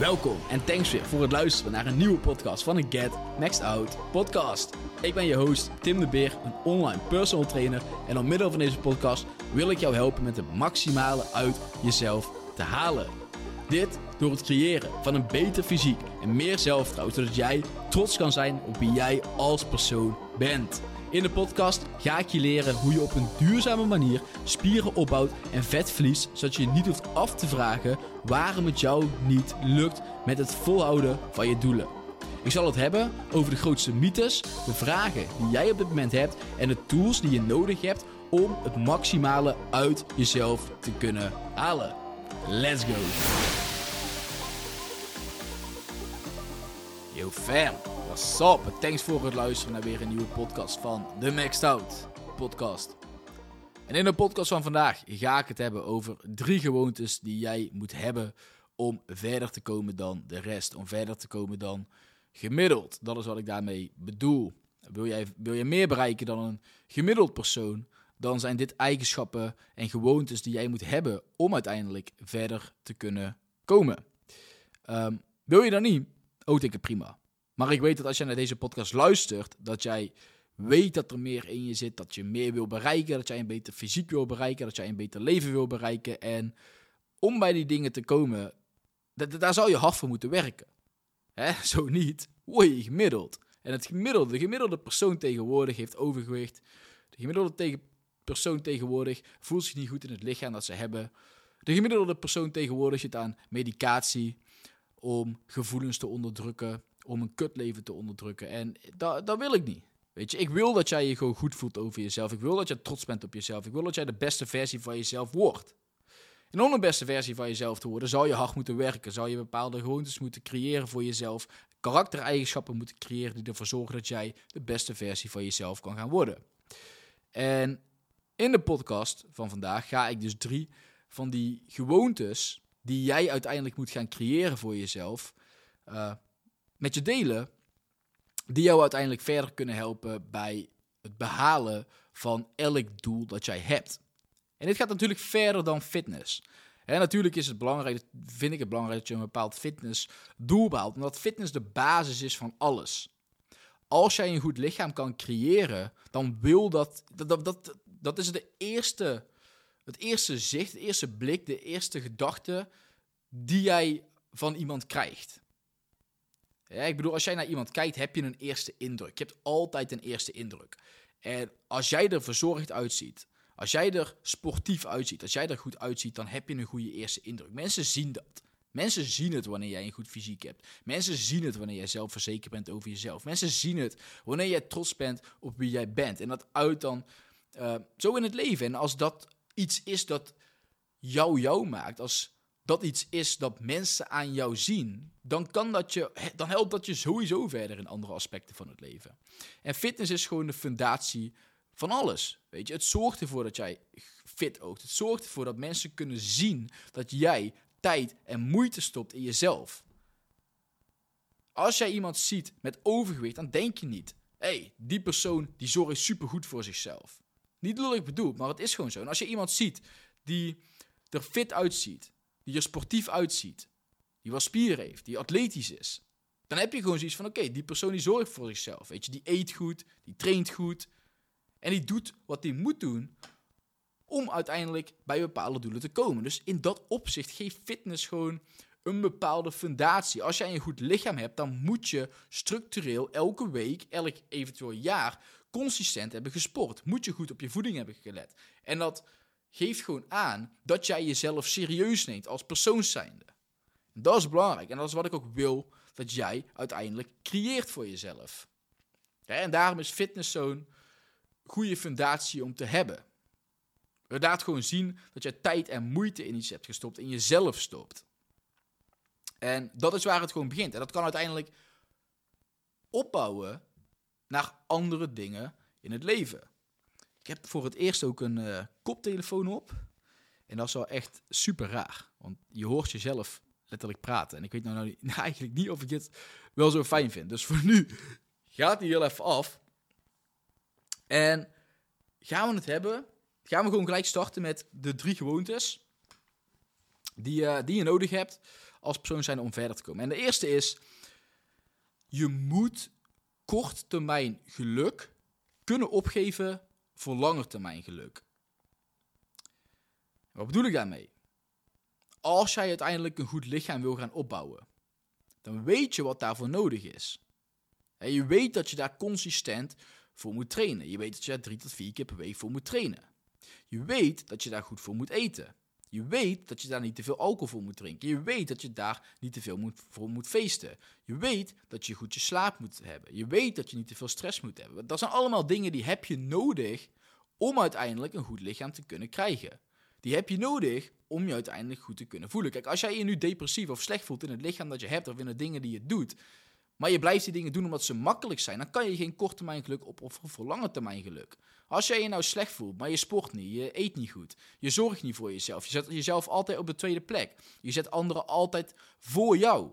Welkom en thanks weer voor het luisteren naar een nieuwe podcast van de Get Maxed Out podcast. Ik ben je host Tim de Beer, een online personal trainer en door middel van deze podcast wil ik jou helpen met het maximale uit jezelf te halen. Dit door het creëren van een beter fysiek en meer zelfvertrouwen, zodat jij trots kan zijn op wie jij als persoon bent. In de podcast ga ik je leren hoe je op een duurzame manier spieren opbouwt en vet verliest, zodat je niet hoeft af te vragen waarom het jou niet lukt met het volhouden van je doelen. Ik zal het hebben over de grootste mythes, de vragen die jij op dit moment hebt en de tools die je nodig hebt om het maximale uit jezelf te kunnen halen. Let's go! Yo fam, what's up? Thanks voor het luisteren naar weer een nieuwe podcast van The Maxed Out podcast. En in de podcast van vandaag ga ik het hebben over drie gewoontes die jij moet hebben om verder te komen dan de rest. Om verder te komen dan gemiddeld. Dat is wat ik daarmee bedoel. Wil jij, wil je meer bereiken dan een gemiddeld persoon, dan zijn dit eigenschappen en gewoontes die jij moet hebben om uiteindelijk verder te kunnen komen. Ehm, wil je dat niet? Denk ik prima. Maar ik weet dat als jij naar deze podcast luistert, dat jij weet dat er meer in je zit, dat je meer wil bereiken, dat jij een beter fysiek wil bereiken, dat jij een beter leven wil bereiken. En om bij die dingen te komen, daar zou je hard voor moeten werken. Hè? Zo niet, je gemiddeld. En het gemiddelde, de gemiddelde persoon tegenwoordig heeft overgewicht. De gemiddelde persoon tegenwoordig voelt zich niet goed in het lichaam dat ze hebben. De gemiddelde persoon tegenwoordig zit aan medicatie om gevoelens te onderdrukken, om een kutleven te onderdrukken. En dat, dat wil ik niet. Weet je, ik wil dat jij je gewoon goed voelt over jezelf. Ik wil dat je trots bent op jezelf. Ik wil dat jij de beste versie van jezelf wordt. En om de beste versie van jezelf te worden, zou je hard moeten werken. Zou je bepaalde gewoontes moeten creëren voor jezelf. Karaktereigenschappen moeten creëren die ervoor zorgen dat jij de beste versie van jezelf kan gaan worden. En in de podcast van vandaag ga ik dus drie van die gewoontes die jij uiteindelijk moet gaan creëren voor jezelf, uh, met je delen, die jou uiteindelijk verder kunnen helpen bij het behalen van elk doel dat jij hebt. En dit gaat natuurlijk verder dan fitness. En natuurlijk is het belangrijk, vind ik het belangrijk dat je een bepaald fitnessdoel behaalt, omdat fitness de basis is van alles. Als jij een goed lichaam kan creëren, dan wil dat, dat, dat, dat is de eerste, het eerste zicht, de eerste blik, de eerste gedachte die jij van iemand krijgt. Ja, ik bedoel, als jij naar iemand kijkt, heb je een eerste indruk. Je hebt altijd een eerste indruk. En als jij er verzorgd uitziet, als jij er sportief uitziet, als jij er goed uitziet, dan heb je een goede eerste indruk. Mensen zien dat. Mensen zien het wanneer jij een goed fysiek hebt. Mensen zien het wanneer jij zelfverzekerd bent over jezelf. Mensen zien het wanneer jij trots bent op wie jij bent. En dat uit dan uh, zo in het leven. En als dat iets is dat jou jou maakt, als dat iets is dat mensen aan jou zien, dan, kan dat je, dan helpt dat je sowieso verder in andere aspecten van het leven. En fitness is gewoon de fundatie van alles. Weet je, het zorgt ervoor dat jij fit oogt. Het zorgt ervoor dat mensen kunnen zien dat jij tijd en moeite stopt in jezelf. Als jij iemand ziet met overgewicht, dan denk je niet: hé, hey, die persoon die zorgt supergoed voor zichzelf. Niet ik bedoel, maar het is gewoon zo. En als je iemand ziet die er fit uitziet, er sportief uitziet, die wat spieren heeft, die atletisch is, dan heb je gewoon zoiets van: oké, die persoon die zorgt voor zichzelf. Weet je, die eet goed, die traint goed en die doet wat hij moet doen om uiteindelijk bij bepaalde doelen te komen. Dus in dat opzicht geeft fitness gewoon een bepaalde fundatie. Als jij een goed lichaam hebt, dan moet je structureel elke week, elk eventueel jaar, consistent hebben gesport. Moet je goed op je voeding hebben gelet. En dat geeft gewoon aan dat jij jezelf serieus neemt als persoon zijnde. Dat is belangrijk en dat is wat ik ook wil dat jij uiteindelijk creëert voor jezelf. en daarom is fitness zo'n goede fundatie om te hebben. Laat gewoon zien dat je tijd en moeite in iets hebt gestopt, in jezelf stopt. En dat is waar het gewoon begint. En dat kan uiteindelijk opbouwen naar andere dingen in het leven. Ik heb voor het eerst ook een uh, koptelefoon op. En dat is wel echt super raar. Want je hoort jezelf letterlijk praten. En ik weet nou, nou, eigenlijk niet of ik dit wel zo fijn vind. Dus voor nu gaat die heel even af. En gaan we het hebben. Gaan we gewoon gelijk starten met de drie gewoontes die, uh, die je nodig hebt als persoon zijn om verder te komen. En de eerste is, je moet korttermijn geluk kunnen opgeven voor langetermijn geluk. Wat bedoel ik daarmee? Als jij uiteindelijk een goed lichaam wil gaan opbouwen, dan weet je wat daarvoor nodig is. En je weet dat je daar consistent voor moet trainen. Je weet dat je daar drie tot vier keer per week voor moet trainen. Je weet dat je daar goed voor moet eten. Je weet dat je daar niet te veel alcohol voor moet drinken. Je weet dat je daar niet te veel moet, voor moet feesten. Je weet dat je goed je slaap moet hebben. Je weet dat je niet te veel stress moet hebben. Dat zijn allemaal dingen die heb je nodig om uiteindelijk een goed lichaam te kunnen krijgen. Die heb je nodig om je uiteindelijk goed te kunnen voelen. Kijk, als jij je nu depressief of slecht voelt in het lichaam dat je hebt of in de dingen die je doet, maar je blijft die dingen doen omdat ze makkelijk zijn, dan kan je geen korte termijn geluk opofferen voor lange termijn geluk. Als jij je nou slecht voelt, maar je sport niet, je eet niet goed, je zorgt niet voor jezelf, je zet jezelf altijd op de tweede plek, je zet anderen altijd voor jou.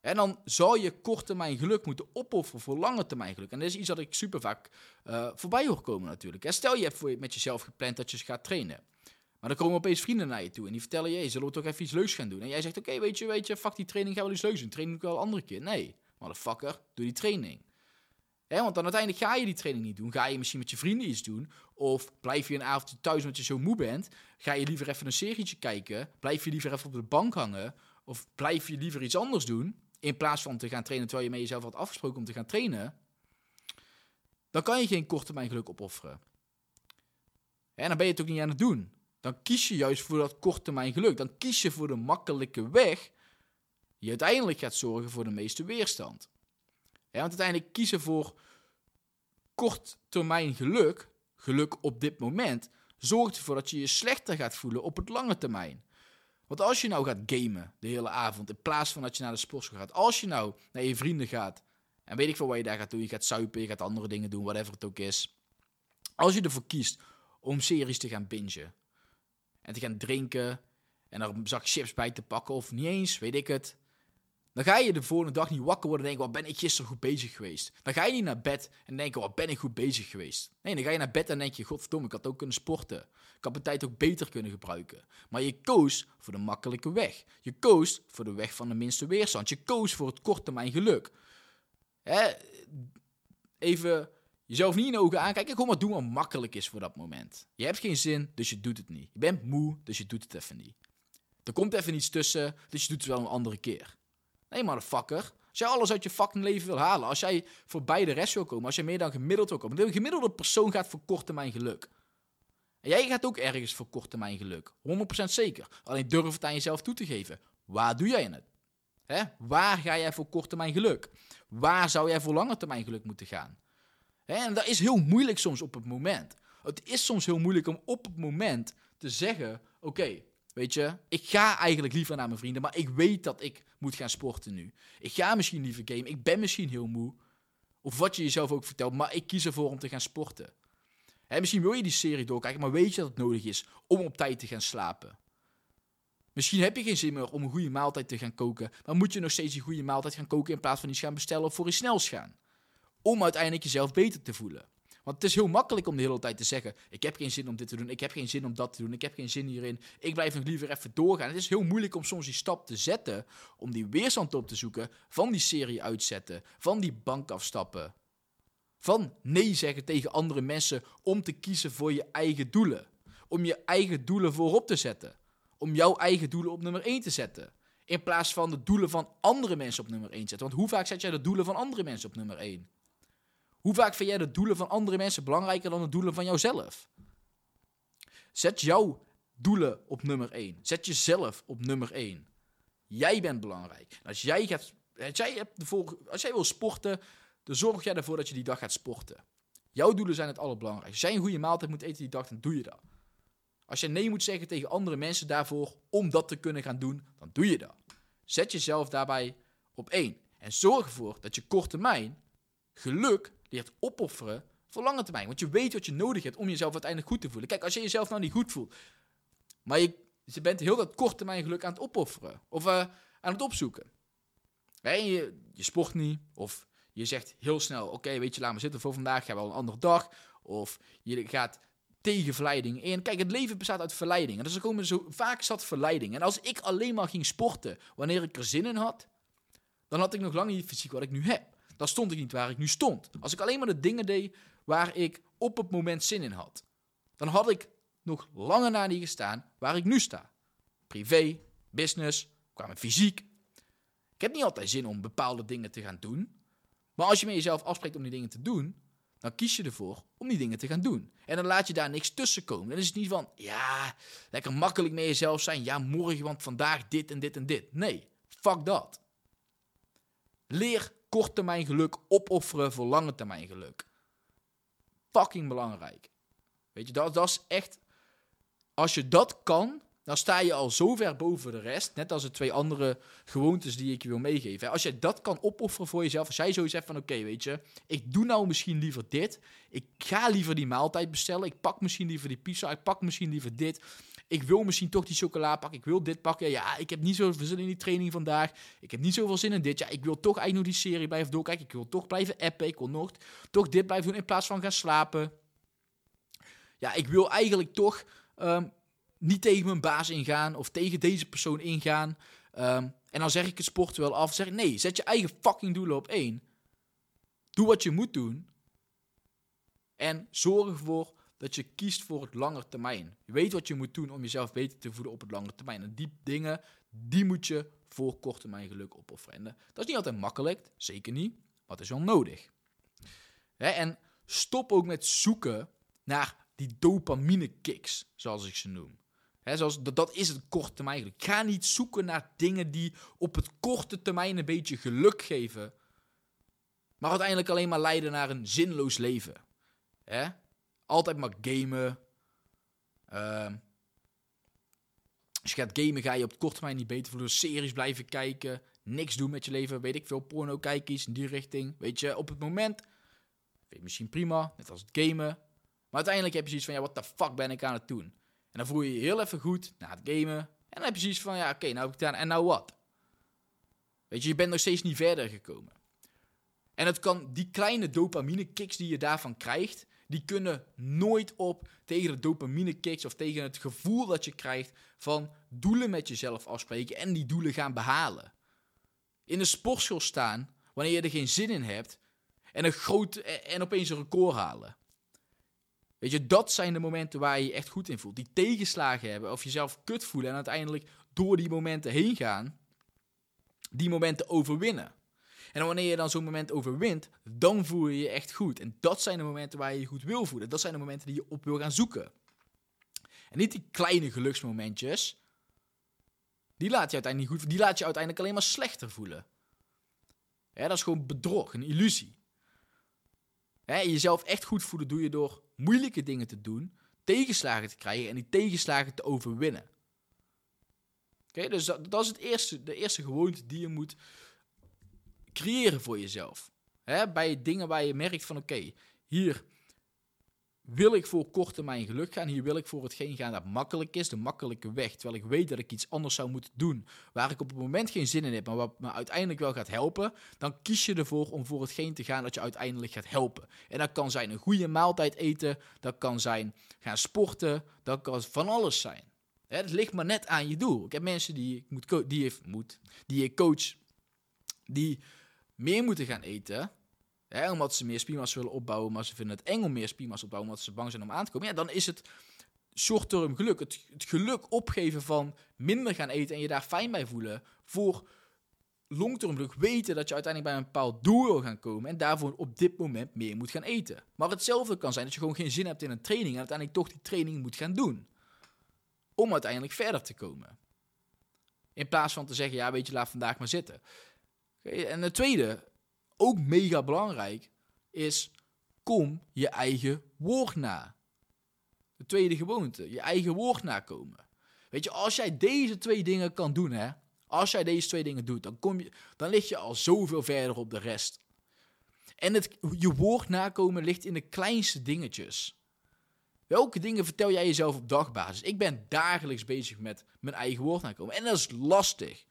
En dan zal je korte termijn geluk moeten opofferen voor lange termijn geluk. En dat is iets dat ik super vaak uh, voorbij hoor komen natuurlijk. En stel je hebt voor, met jezelf gepland dat je gaat trainen. Maar dan komen opeens vrienden naar je toe en die vertellen je, zullen we toch even iets leuks gaan doen? En jij zegt, oké, weet je, weet je, fuck die training, gaan we iets leuks doen. Training doe ik wel een andere keer. Nee, motherfucker, doe die training. Want dan uiteindelijk ga je die training niet doen. Ga je misschien met je vrienden iets doen. Of blijf je een avondje thuis omdat je zo moe bent. Ga je liever even een serietje kijken. Blijf je liever even op de bank hangen. Of blijf je liever iets anders doen. In plaats van te gaan trainen terwijl je met jezelf had afgesproken om te gaan trainen. Dan kan je geen korte termijn geluk opofferen. En dan ben je het ook niet aan het doen dan kies je juist voor dat korte termijn geluk. Dan kies je voor de makkelijke weg die uiteindelijk gaat zorgen voor de meeste weerstand. Ja, want uiteindelijk kiezen voor kort termijn geluk, geluk op dit moment, zorgt ervoor dat je je slechter gaat voelen op het lange termijn. Want als je nou gaat gamen de hele avond, in plaats van dat je naar de sportschool gaat, als je nou naar je vrienden gaat, en weet ik veel wat je daar gaat doen, je gaat suipen, je gaat andere dingen doen, whatever het ook is. Als je ervoor kiest om series te gaan bingen, en te gaan drinken en er een zak chips bij te pakken of niet eens, weet ik het. Dan ga je de volgende dag niet wakker worden en denken, wat ben ik gisteren goed bezig geweest. Dan ga je niet naar bed en denken, wat ben ik goed bezig geweest. Nee, dan ga je naar bed en denk je, godverdomme, ik had ook kunnen sporten. Ik had mijn tijd ook beter kunnen gebruiken. Maar je koos voor de makkelijke weg. Je koos voor de weg van de minste weerstand. Je koos voor het korttermijn geluk. Hè? Even Jezelf niet in de ogen aankijken. Gewoon maar doen wat makkelijk is voor dat moment. Je hebt geen zin, dus je doet het niet. Je bent moe, dus je doet het even niet. Er komt even iets tussen, dus je doet het wel een andere keer. Nee, motherfucker. Als jij alles uit je fucking leven wil halen, als jij voorbij de rest wil komen, als jij meer dan gemiddeld wil komen. De gemiddelde persoon gaat voor korte termijn geluk. En jij gaat ook ergens voor korte termijn geluk. 100% zeker. Alleen durf het aan jezelf toe te geven. Waar doe jij het? Hè? Waar ga jij voor korte termijn geluk? Waar zou jij voor lange termijn geluk moeten gaan? En dat is heel moeilijk soms op het moment. Het is soms heel moeilijk om op het moment te zeggen: Oké, weet je, ik ga eigenlijk liever naar mijn vrienden, maar ik weet dat ik moet gaan sporten nu. Ik ga misschien liever gamen, ik ben misschien heel moe. Of wat je jezelf ook vertelt, maar ik kies ervoor om te gaan sporten. Misschien wil je die serie doorkijken, maar weet je dat het nodig is om op tijd te gaan slapen. Misschien heb je geen zin meer om een goede maaltijd te gaan koken, maar moet je nog steeds die goede maaltijd gaan koken in plaats van iets gaan bestellen of voor iets snels gaan om uiteindelijk jezelf beter te voelen. Want het is heel makkelijk om de hele tijd te zeggen: Ik heb geen zin om dit te doen, ik heb geen zin om dat te doen, ik heb geen zin hierin, ik blijf nog liever even doorgaan. Het is heel moeilijk om soms die stap te zetten, om die weerstand op te zoeken van die serie uitzetten, van die bank afstappen. Van nee zeggen tegen andere mensen om te kiezen voor je eigen doelen. Om je eigen doelen voorop te zetten. Om jouw eigen doelen op nummer 1 te zetten. In plaats van de doelen van andere mensen op nummer 1 zetten. Want hoe vaak zet jij de doelen van andere mensen op nummer 1? Hoe vaak vind jij de doelen van andere mensen belangrijker dan de doelen van jouzelf? Zet jouw doelen op nummer 1. Zet jezelf op nummer 1. Jij bent belangrijk. Als jij, gaat, als, jij hebt als jij wil sporten, dan zorg jij ervoor dat je die dag gaat sporten. Jouw doelen zijn het allerbelangrijkste. Als jij een goede maaltijd moet eten die dag, dan doe je dat. Als je nee moet zeggen tegen andere mensen daarvoor om dat te kunnen gaan doen, dan doe je dat. Zet jezelf daarbij op één. En zorg ervoor dat je korte termijn geluk leert opofferen voor lange termijn. Want je weet wat je nodig hebt om jezelf uiteindelijk goed te voelen. Kijk, als je jezelf nou niet goed voelt, maar je, bent heel dat korte termijn geluk aan het opofferen of uh, aan het opzoeken. En je, je sport niet, of je zegt heel snel: Oké, weet je, laat me zitten voor vandaag, ga wel een andere dag. Of je gaat tegen verleiding in. Kijk, het leven bestaat uit verleiding. En dus er komen zo vaak zat verleiding. En als ik alleen maar ging sporten wanneer ik er zin in had, dan had ik nog lang niet fysiek wat ik nu heb. Dan stond ik niet waar ik nu stond. Als ik alleen maar de dingen deed waar ik op het moment zin in had, dan had ik nog langer na niet gestaan waar ik nu sta. Privé, business, mijn fysiek. Ik heb niet altijd zin om bepaalde dingen te gaan doen. Maar als je met jezelf afspreekt om die dingen te doen, dan kies je ervoor om die dingen te gaan doen. En dan laat je daar niks tussen komen. Dan is het niet van, ja, lekker makkelijk met jezelf zijn. Ja, morgen, want vandaag dit en dit en dit. Nee, fuck dat. Leer korttermijn geluk opofferen voor lange termijn geluk. Fucking belangrijk. Weet je, dat, dat is echt. Als je dat kan, dan sta je al zo ver boven de rest. Net als de twee andere gewoontes die ik je wil meegeven. Als jij dat kan opofferen voor jezelf. Als jij zoiets hebt van: oké, weet je, ik doe nou misschien liever dit. Ik ga liever die maaltijd bestellen. Ik pak misschien liever die pizza. Ik pak misschien liever dit. Ik wil misschien toch die chocola pakken. Ik wil dit pakken. Ja, ik heb niet zoveel zin in die training vandaag. Ik heb niet zoveel zin in dit. Ja, ik wil toch eigenlijk nog die serie blijven doorkijken. Ik wil toch blijven appen. Ik wil nog toch dit blijven doen in plaats van gaan slapen. Ja, ik wil eigenlijk toch um, niet tegen mijn baas ingaan of tegen deze persoon ingaan. Um, en dan zeg ik het sport wel af. Zeg nee, zet je eigen fucking doelen op één. Doe wat je moet doen. En zorg ervoor dat je kiest voor het lange termijn. Je weet wat je moet doen om jezelf beter te voeden op het lange termijn. En die dingen, die moet je voor korte termijn geluk opofferen. dat is niet altijd makkelijk, zeker niet, maar het is wel nodig. en stop ook met zoeken naar die dopamine kicks, zoals ik ze noem. zoals, dat, is het korte termijn geluk. Ga niet zoeken naar dingen die op het korte termijn een beetje geluk geven, maar uiteindelijk alleen maar leiden naar een zinloos leven. Hè? Altijd maar gamen. Uh, als je gaat gamen, ga je op het korte termijn niet beter voelen. Series blijven kijken. Niks doen met je leven. Weet ik veel. Porno kijken, in die richting. Weet je, op het moment. Vind misschien prima. Net als het gamen. Maar uiteindelijk heb je zoiets van: ja, wat de fuck ben ik aan het doen? En dan voel je je heel even goed na het gamen. En dan heb je zoiets van: ja, oké, nou heb ik gedaan. En nou wat? Weet je, je bent nog steeds niet verder gekomen. En het kan die kleine dopamine kicks die je daarvan krijgt, die kunnen nooit op tegen de dopamine kicks of tegen het gevoel dat je krijgt van doelen met jezelf afspreken en die doelen gaan behalen. In de sportschool staan wanneer je er geen zin in hebt en, een groot, en opeens een record halen. Weet je, dat zijn de momenten waar je je echt goed in voelt. Die tegenslagen hebben of jezelf kut voelen en uiteindelijk door die momenten heen gaan, die momenten overwinnen. En wanneer je dan zo'n moment overwint, dan voel je je echt goed. En dat zijn de momenten waar je je goed wil voelen. Dat zijn de momenten die je op wil gaan zoeken. En niet die kleine geluksmomentjes. Die laat je uiteindelijk niet goed Die laat je uiteindelijk alleen maar slechter voelen. Dat is gewoon bedrog, een illusie. Jezelf echt goed voelen doe je door moeilijke dingen te doen, tegenslagen te krijgen en die tegenslagen te overwinnen. Oké, dus dat, dat, is het eerste, de eerste gewoonte die je moet creëren voor jezelf. Bij dingen waar je merkt van oké, hier wil ik voor korte termijn geluk gaan. Hier wil ik voor hetgeen gaan dat makkelijk is, de makkelijke weg. Terwijl ik weet dat ik iets anders zou moeten doen. Waar ik op het moment geen zin in heb, maar wat me uiteindelijk wel gaat helpen. Dan kies je ervoor om voor hetgeen te gaan dat je uiteindelijk gaat helpen. En dat kan zijn een goede maaltijd eten. Dat kan zijn gaan sporten. Dat kan van alles zijn. Het ligt maar net aan je doel. Ik heb mensen die ik, moet die, moet, die ik coach. Die meer moeten gaan eten. Hè, omdat ze meer spiermassa willen opbouwen, maar ze vinden het eng om meer spiermassa op te bouwen, omdat ze bang zijn om aan te komen. Ja, dan is het short-term geluk. Het, het, geluk opgeven van minder gaan eten en je daar fijn bij voelen. Voor long-term geluk weten dat je uiteindelijk bij een bepaald doel wil gaan komen. En daarvoor op dit moment meer moet gaan eten. Maar hetzelfde kan zijn dat je gewoon geen zin hebt in een training. En uiteindelijk toch die training moet gaan doen. Om uiteindelijk verder te komen. In plaats van te zeggen, ja weet je, laat vandaag maar zitten. En het tweede, ook mega belangrijk, is kom je eigen woord na. De tweede gewoonte, je eigen woord nakomen. Weet je, als jij deze twee dingen kan doen, hè, als jij deze twee dingen doet, dan, kom je, dan lig je al zoveel verder op de rest. En het, je woord nakomen ligt in de kleinste dingetjes. Welke dingen vertel jij jezelf op dagbasis? Ik ben dagelijks bezig met mijn eigen woord nakomen. En dat is lastig.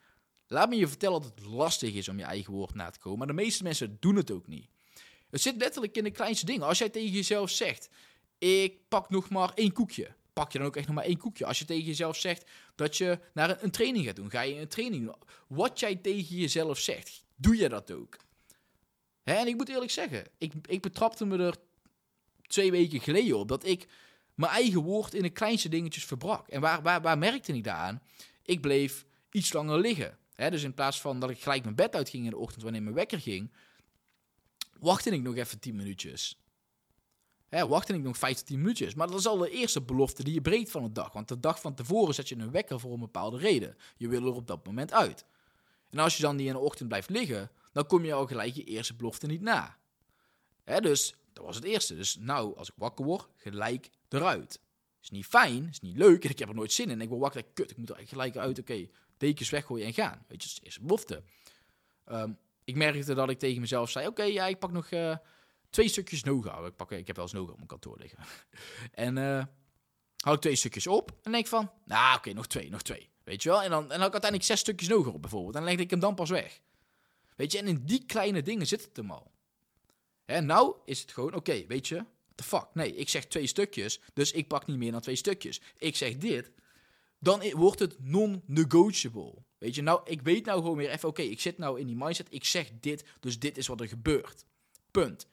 Laat me je vertellen dat het lastig is om je eigen woord na te komen. Maar de meeste mensen doen het ook niet. Het zit letterlijk in de kleinste dingen. Als jij tegen jezelf zegt: ik pak nog maar één koekje. Pak je dan ook echt nog maar één koekje. Als je tegen jezelf zegt dat je naar een, training gaat doen, ga je een training doen. Wat jij tegen jezelf zegt, doe je dat ook. Hè, en ik moet eerlijk zeggen, ik, ik betrapte me er twee weken geleden op dat ik mijn eigen woord in de kleinste dingetjes verbrak. En waar, waar, waar merkte ik daar aan? Ik bleef iets langer liggen. Hè, dus in plaats van dat ik gelijk mijn bed uitging in de ochtend wanneer mijn wekker ging, wachtte ik nog even 10 minuutjes. Hè, wachtte ik nog 5 tot 10 minuutjes. Maar dat is al de eerste belofte die je breekt van de dag. Want de dag van tevoren zet je een wekker voor een bepaalde reden. Je wil er op dat moment uit. En als je dan die in de ochtend blijft liggen, dan kom je al gelijk je eerste belofte niet na. Hè, dus dat was het eerste. Dus nou, als ik wakker word, gelijk eruit. Is niet fijn, is niet leuk en ik heb er nooit zin in. Ik word wakker, kut, ik moet er gelijk uit. Oké, dekens weggooien en gaan. Weet je, dat is de belofte. Ehm, ik merkte dat ik tegen mezelf zei, oké, ja, ik pak nog uh, twee stukjes Noga. Ik, pak, ik heb wel eens op mijn kantoor liggen. en uh, hou ik twee stukjes op en denk van, nou oké, nog twee, nog twee. Weet je wel? En dan, en dan had ik uiteindelijk zes stukjes Noga op bijvoorbeeld. En dan legde ik hem dan pas weg. Weet je, en in die kleine dingen zit het hem al. En nou is het gewoon, oké, weet je, the fuck. Nee, ik zeg twee stukjes, dus ik pak niet meer dan twee stukjes. Ik zeg dit, dan wordt het non-negotiable. Weet je, nou, ik weet nou gewoon weer even, oké, ik zit nou in die mindset, ik zeg dit, dus dit is wat er gebeurt. Punt.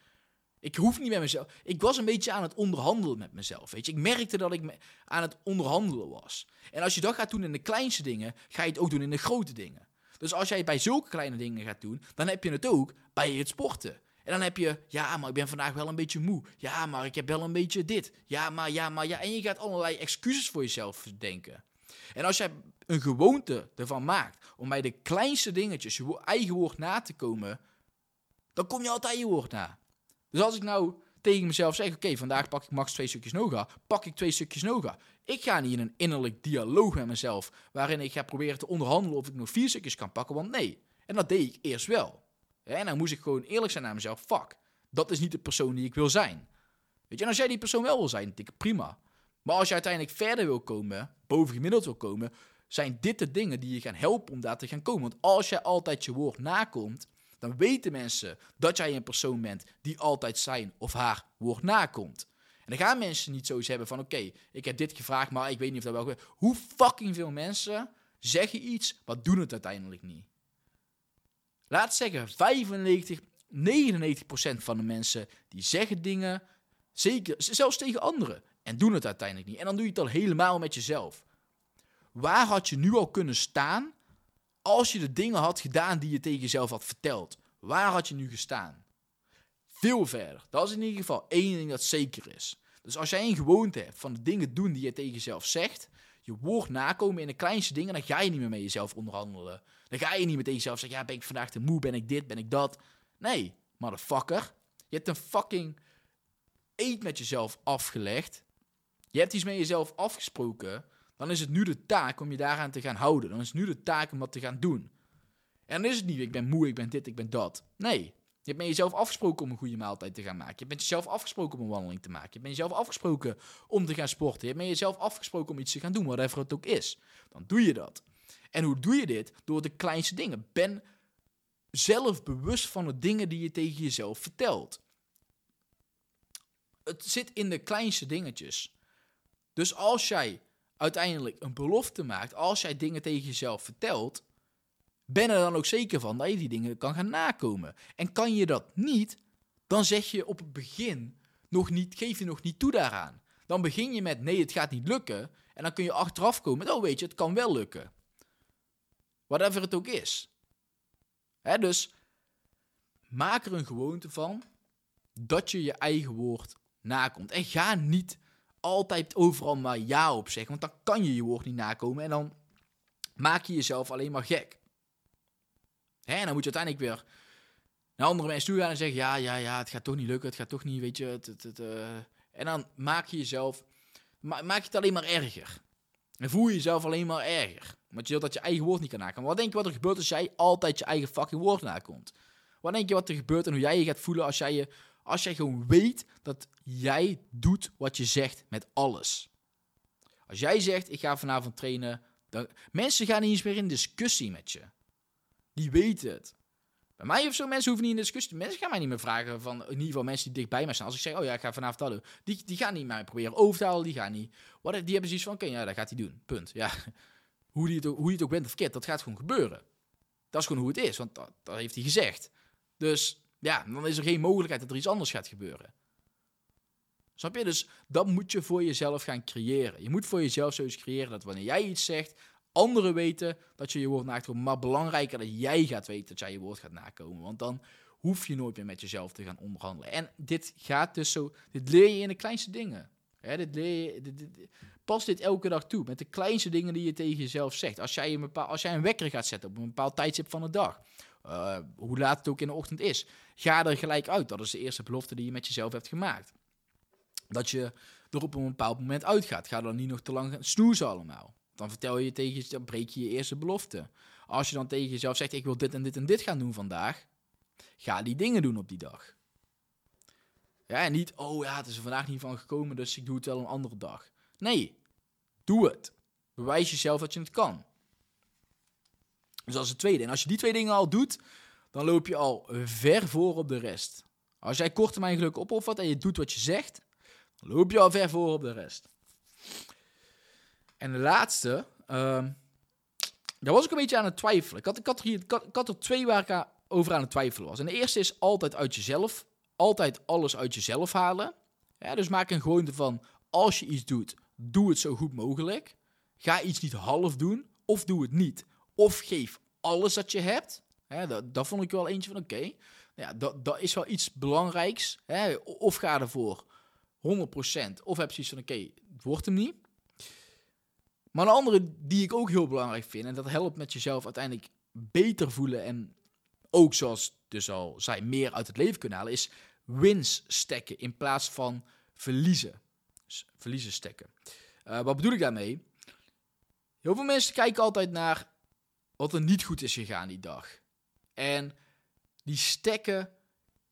Ik hoef niet met mezelf. Ik was een beetje aan het onderhandelen met mezelf. Weet je, ik merkte dat ik aan het onderhandelen was. En als je dat gaat doen in de kleinste dingen, ga je het ook doen in de grote dingen. Dus als jij bij zulke kleine dingen gaat doen, dan heb je het ook bij het sporten. En dan heb je, ja, maar ik ben vandaag wel een beetje moe. Ja, maar ik heb wel een beetje dit. Ja, maar, ja, maar, ja. En je gaat allerlei excuses voor jezelf denken. En als jij een gewoonte ervan maakt om bij de kleinste dingetjes je eigen woord na te komen, dan kom je altijd je woord na. Dus als ik nou tegen mezelf zeg, oké, vandaag pak ik max twee stukjes Noga, pak ik twee stukjes Noga. Ik ga niet in een innerlijk dialoog met mezelf, waarin ik ga proberen te onderhandelen of ik nog vier stukjes kan pakken, want nee. En dat deed ik eerst wel. En dan moest ik gewoon eerlijk zijn naar mezelf, fuck, dat is niet de persoon die ik wil zijn. Weet je, en als jij die persoon wel wil zijn, denk ik prima. Maar als je uiteindelijk verder wil komen, boven gemiddeld wil komen, zijn dit de dingen die je gaan helpen om daar te gaan komen. Want als jij altijd je woord nakomt, dan weten mensen dat jij een persoon bent die altijd zijn of haar woord nakomt. En dan gaan mensen niet zoiets hebben van, oké, ik heb dit gevraagd, maar ik weet niet of dat wel... Hoe fucking veel mensen zeggen iets, maar doen het uiteindelijk niet. Laat zeggen, 95, 99% van de mensen die zeggen dingen, zeker, zelfs tegen anderen, en doen het uiteindelijk niet. En dan doe je het al helemaal met jezelf. Waar had je nu al kunnen staan als je de dingen had gedaan die je tegen jezelf had verteld? Waar had je nu gestaan? Veel verder. Dat is in ieder geval één ding dat zeker is. Dus als jij een gewoonte hebt van de dingen doen die je tegen jezelf zegt, je woord nakomen in de kleinste dingen, dan ga je niet meer met jezelf onderhandelen. Dan ga je niet met tegen jezelf zeggen, ja, ben ik vandaag te moe, ben ik dit, ben ik dat. Nee, motherfucker. Je hebt een fucking eet met jezelf afgelegd. Je hebt iets met jezelf afgesproken. Dan is het nu de taak om je daaraan te gaan houden. Dan is het nu de taak om dat te gaan doen. En dan is het niet, ik ben moe, ik ben dit, ik ben dat. Nee, je hebt met jezelf afgesproken om een goede maaltijd te gaan maken. Je hebt met jezelf afgesproken om een wandeling te maken. Je hebt met jezelf afgesproken om te gaan sporten. Je hebt met jezelf afgesproken om iets te gaan doen, whatever het ook is. Dan doe je dat. En hoe doe je dit? Door de kleinste dingen. Ben zelf bewust van de dingen die je tegen jezelf vertelt. Het zit in de kleinste dingetjes. Dus als jij uiteindelijk een belofte maakt, als jij dingen tegen jezelf vertelt, ben er dan ook zeker van dat je die dingen kan gaan nakomen. En kan je dat niet, dan zeg je op het begin nog niet, geef je nog niet toe daaraan. Dan begin je met nee, het gaat niet lukken. En dan kun je achteraf komen met, oh weet je, het kan wel lukken. Whatever het ook is. Dus maak er een gewoonte van dat je je eigen woord nakomt. En ga niet altijd overal maar ja op zeggen, want dan kan je je woord niet nakomen en dan maak je jezelf alleen maar gek. En dan moet je uiteindelijk weer naar andere mensen toe gaan en zeggen: ja, ja, ja, het gaat toch niet lukken, het gaat toch niet, weet je. Het, het, uh... En dan maak je jezelf, ma maak je het alleen maar erger. En voel je jezelf alleen maar erger. Want je dat je eigen woord niet kan nakomen. Wat denk je wat er gebeurt als jij altijd je eigen fucking woord nakomt? Wat denk je wat er gebeurt en hoe jij je gaat voelen als jij, je, als jij gewoon weet dat jij doet wat je zegt met alles? Als jij zegt, ik ga vanavond trainen, dan... Mensen gaan niet eens meer in discussie met je. Die weten het. Bij mij of zo, mensen hoeven niet in discussie. Mensen gaan mij niet meer vragen van, in ieder geval mensen die dicht bij mij staan. Als ik zeg, oh ja, ik ga vanavond dat doen. Die, die gaan niet mij proberen over te halen, die gaan niet. Wat, die hebben zoiets van, oké, ja, dat gaat hij doen. Punt. Ja, hoe die, het hoe ook bent of verkeerd, dat gaat gewoon gebeuren. Dat is gewoon hoe het is, want dat, dat heeft hij gezegd. Dus ja, dan is er geen mogelijkheid dat er iets anders gaat gebeuren. Snap je? Dus dat moet je voor jezelf gaan creëren. Je moet voor jezelf zoiets creëren dat wanneer jij iets zegt, anderen weten dat je je woord nakomt. Maar belangrijker dat jij gaat weten dat jij je woord gaat nakomen. Want dan hoef je nooit meer met jezelf te gaan onderhandelen. En dit gaat dus zo, dit leer je in de kleinste dingen. dit leer je, dit, pas dit elke dag toe. Met de kleinste dingen die je tegen jezelf zegt. Als jij een, als jij een wekker gaat zetten op een bepaald tijdstip van de dag. Uh, hoe laat het ook in de ochtend is. Ga er gelijk uit. Dat is de eerste belofte die je met jezelf hebt gemaakt. Dat je er op een bepaald moment uitgaat. Ga dan niet nog te lang snoezen allemaal. Dan vertel je tegen jezelf, dan breek je je eerste belofte. Als je dan tegen jezelf zegt, ik wil dit en dit en dit gaan doen vandaag. Ga die dingen doen op die dag. Ja, en niet, oh ja, het is er vandaag niet van gekomen, dus ik doe het wel een andere dag. Nee, doe het. Bewijs jezelf dat je het kan. Dus dat is het tweede. En als je die twee dingen al doet, dan loop je al ver voor op de rest. Als jij kort termijn geluk opoffert en je doet wat je zegt, dan loop je al ver voor op de rest. En de laatste, uh, daar was ik een beetje aan het twijfelen. Ik had, had er twee waar ik over aan het twijfelen was. En de eerste is altijd uit jezelf. Altijd alles uit jezelf halen. Ja, dus maak een gewoonte van, als je iets doet, doe het zo goed mogelijk. Ga iets niet half doen, of doe het niet. Of geef alles dat je hebt. Ja, dat, dat vond ik wel eentje van, oké, ja, dat, dat is wel iets belangrijks. Hè? Of ga ervoor 100%, of heb zoiets van, oké, het wordt hem niet. Maar een andere die ik ook heel belangrijk vind, en dat helpt met jezelf uiteindelijk beter voelen en ook zoals dus al zei, meer uit het leven kunnen halen, is wins stekken in plaats van verliezen. Verliezen stekken. Uh, wat bedoel ik daarmee? Heel veel mensen kijken altijd naar wat er niet goed is gegaan die dag. En die stekken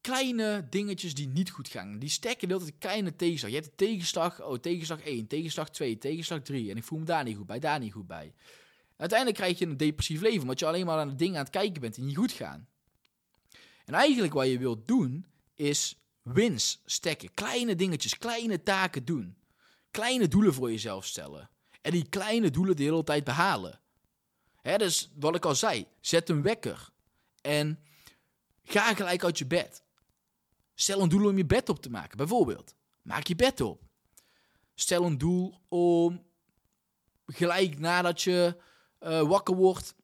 kleine dingetjes die niet goed gaan. Die stekken de hele kleine tegenslag. Je hebt de tegenslag, oh, tegenslag 1, tegenslag 2, tegenslag 3. En ik voel me daar niet goed bij, daar niet goed bij. Uiteindelijk krijg je een depressief leven, omdat je alleen maar aan de dingen aan het kijken bent die niet goed gaan. En eigenlijk wat je wilt doen, is wins stekken. Kleine dingetjes, kleine taken doen. Kleine doelen voor jezelf stellen. En die kleine doelen de hele tijd behalen. Hè, dus wat ik al zei, zet een wekker. En ga gelijk uit je bed. Stel een doel om je bed op te maken, bijvoorbeeld. Maak je bed op. Stel een doel om gelijk nadat je uh, wakker wordt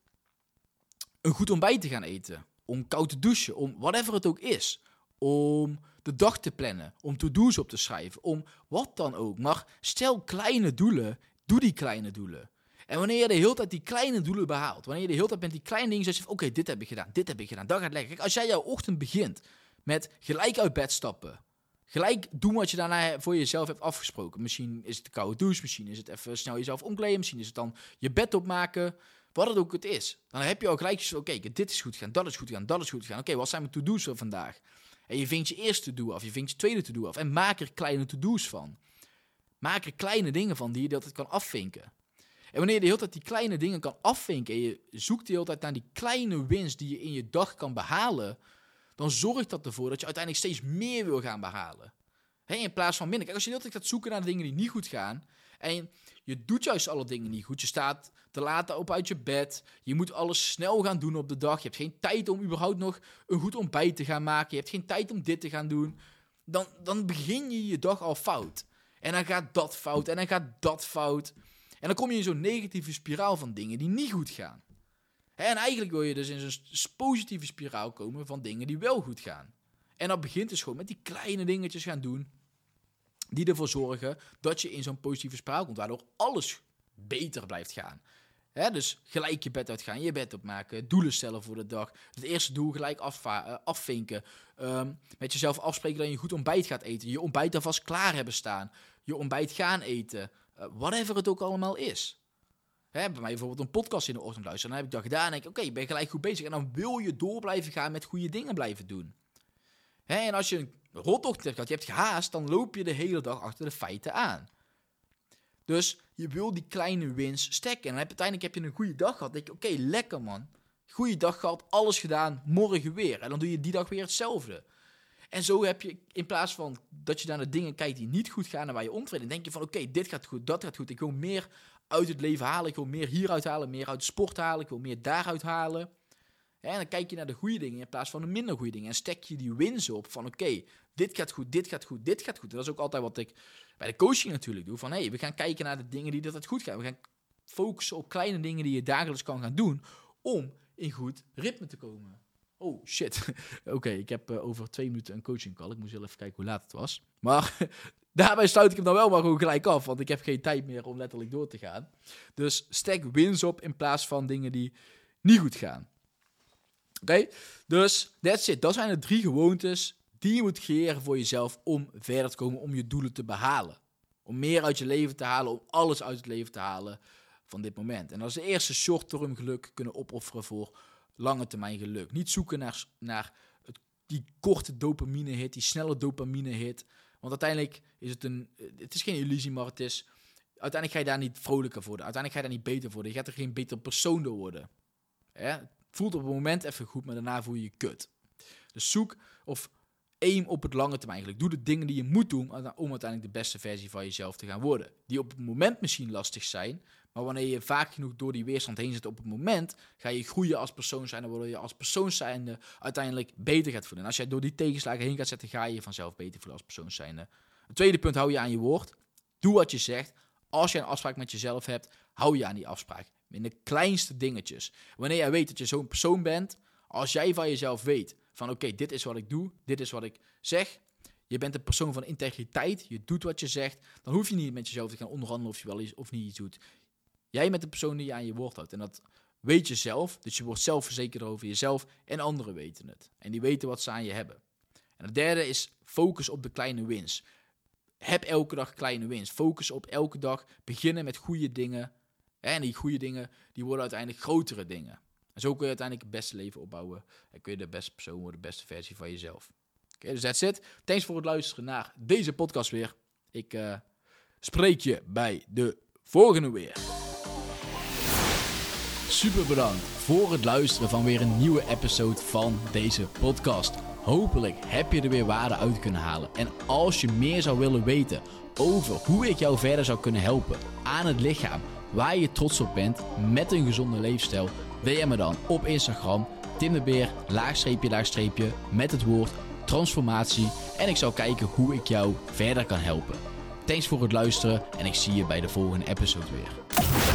een goed ontbijt te gaan eten. Om koud te douchen, om whatever het ook is. Om de dag te plannen, om to-do's op te schrijven, om wat dan ook. Maar stel kleine doelen, doe die kleine doelen. En wanneer je de hele tijd die kleine doelen behaalt, wanneer je de hele tijd met die kleine dingen zegt, oké, dit heb ik gedaan, dit heb ik gedaan, dan gaat lekker. Als jij jouw ochtend begint met gelijk uit bed stappen. Gelijk doen wat je daarna voor jezelf hebt afgesproken. Misschien is het de koude douche, misschien is het even snel jezelf omkleden, misschien is het dan je bed opmaken. Wat het ook het is. Dan heb je al gelijk oké, dit is goed gaan, dat is goed gaan, dat is goed gaan. Oké, wat zijn mijn to-do's voor vandaag? En je vindt je eerste to-do af, je vindt je tweede to-do af. En maak er kleine to-do's van. Maak er kleine dingen van die je altijd kan afvinken. En wanneer je de hele tijd die kleine dingen kan afvinken en je zoekt de hele tijd naar die kleine winst die je in je dag kan behalen, dan zorgt dat ervoor dat je uiteindelijk steeds meer wil gaan behalen. in plaats van minder. Kijk, als je de hele tijd gaat zoeken naar de dingen die niet goed gaan. En je doet juist alle dingen niet goed. Je staat te laat op uit je bed. Je moet alles snel gaan doen op de dag. Je hebt geen tijd om überhaupt nog een goed ontbijt te gaan maken. Je hebt geen tijd om dit te gaan doen. Dan, dan begin je je dag al fout. En dan gaat dat fout. En dan gaat dat fout. En dan kom je in zo'n negatieve spiraal van dingen die niet goed gaan. En eigenlijk wil je dus in zo'n positieve spiraal komen van dingen die wel goed gaan. En dat begint dus gewoon met die kleine dingetjes gaan doen. Die ervoor zorgen dat je in zo'n positieve spiraal komt. Waardoor alles beter blijft gaan. dus gelijk je bed uitgaan, je bed opmaken, doelen stellen voor de dag. Het eerste doel gelijk uh, afvinken. Ehm, met jezelf afspreken dat je goed ontbijt gaat eten. Je ontbijt alvast klaar hebben staan. Je ontbijt gaan eten. Uh, whatever het ook allemaal is. Bij mij bijvoorbeeld een podcast in de ochtend luisteren. Dan heb ik dat gedaan en denk ik, oké, ben gelijk goed bezig. En dan wil je door blijven gaan met goede dingen blijven doen. En als je een rotochtend hebt gehad, je hebt gehaast, dan loop je de hele dag achter de feiten aan. Dus je wil die kleine wins stekken. En uiteindelijk heb je een goede dag gehad. denk je, oké, lekker man. Goeie dag gehad, alles gedaan, morgen weer. En dan doe je die dag weer hetzelfde. En zo heb je, in plaats van dat je naar de dingen kijkt die niet goed gaan en waar je ontevreden denk je van oké, dit gaat goed, dat gaat goed. Ik wil meer uit het leven halen, ik wil meer hieruit halen, meer uit sport halen, ik wil meer daaruit halen. En dan kijk je naar de goede dingen in plaats van de minder goede dingen. En stek je die wins op van oké, dit gaat goed, dit gaat goed, dit gaat goed. Dat is ook altijd wat ik bij de coaching natuurlijk doe. Van hé, hey, we gaan kijken naar de dingen die dat het goed gaan. We gaan focussen op kleine dingen die je dagelijks kan gaan doen om in goed ritme te komen. Oh shit. Oké, ik heb uh, over twee minuten een coaching call. Ik moest wel even kijken hoe laat het was. Maar daarbij sluit ik hem dan wel maar gewoon gelijk af. Want ik heb geen tijd meer om letterlijk door te gaan. Dus stek wins op in plaats van dingen die niet goed gaan. Oké, dus that's it. Dat zijn de drie gewoontes die je moet creëren voor jezelf om verder te komen, om je doelen te behalen. Om meer uit je leven te halen, om alles uit het leven te halen van dit moment. En als eerste short-term geluk kunnen opofferen voor lange termijn geluk. Niet zoeken naar, naar het, die korte dopamine hit, die snelle dopamine hit. Want uiteindelijk is het een, het is geen illusie, maar het is, uiteindelijk ga je daar niet vrolijker worden. Uiteindelijk ga je daar niet beter worden. Je gaat er geen beter persoon door worden. Het voelt op het moment even goed, maar daarna voel je je kut. Dus zoek of aim op het lange termijn geluk. Doe de dingen die je moet doen om uiteindelijk de beste versie van jezelf te gaan worden. Die op het moment misschien lastig zijn, maar wanneer je vaak genoeg door die weerstand heen zit op het moment, ga je groeien als persoon zijn waardoor je als persoon zijnde uiteindelijk beter gaat voelen. En als jij door die tegenslagen heen gaat zetten, ga je je vanzelf beter voelen als persoon zijnde. Het tweede punt, hou je aan je woord. Doe wat je zegt. Als je een afspraak met jezelf hebt, hou je aan die afspraak. In de kleinste dingetjes. Wanneer jij weet dat je zo'n persoon bent, als jij van jezelf weet van oké, dit is wat ik doe, dit is wat ik zeg. Je bent een persoon van integriteit, je doet wat je zegt. Dan hoef je niet met jezelf te gaan onderhandelen of je wel iets of niet iets doet. Jij bent de persoon die je aan je woord houdt. En dat weet je zelf. Dus je wordt zelfverzekerd over jezelf. En anderen weten het. En die weten wat ze aan je hebben. En het derde is focus op de kleine wins. Heb elke dag kleine wins. Focus op elke dag beginnen met goede dingen. En die goede dingen, die worden uiteindelijk grotere dingen. En zo kun je uiteindelijk het beste leven opbouwen. En kun je de beste persoon worden, de beste versie van jezelf. Oké, dus that's it. Thanks voor het luisteren naar deze podcast weer. Ik uh, spreek je bij de volgende weer. Super bedankt voor het luisteren van weer een nieuwe episode van deze podcast. Hopelijk heb je er weer waarde uit kunnen halen. En als je meer zou willen weten over hoe ik jou verder zou kunnen helpen aan het lichaam waar je trots op bent met een gezonde leefstijl, DM me dan op Instagram Tim de Beer, laagstreepje, laagstreepje, met het woord transformatie. En ik zal kijken hoe ik jou verder kan helpen. Thanks voor het luisteren en ik zie je bij de volgende episode weer.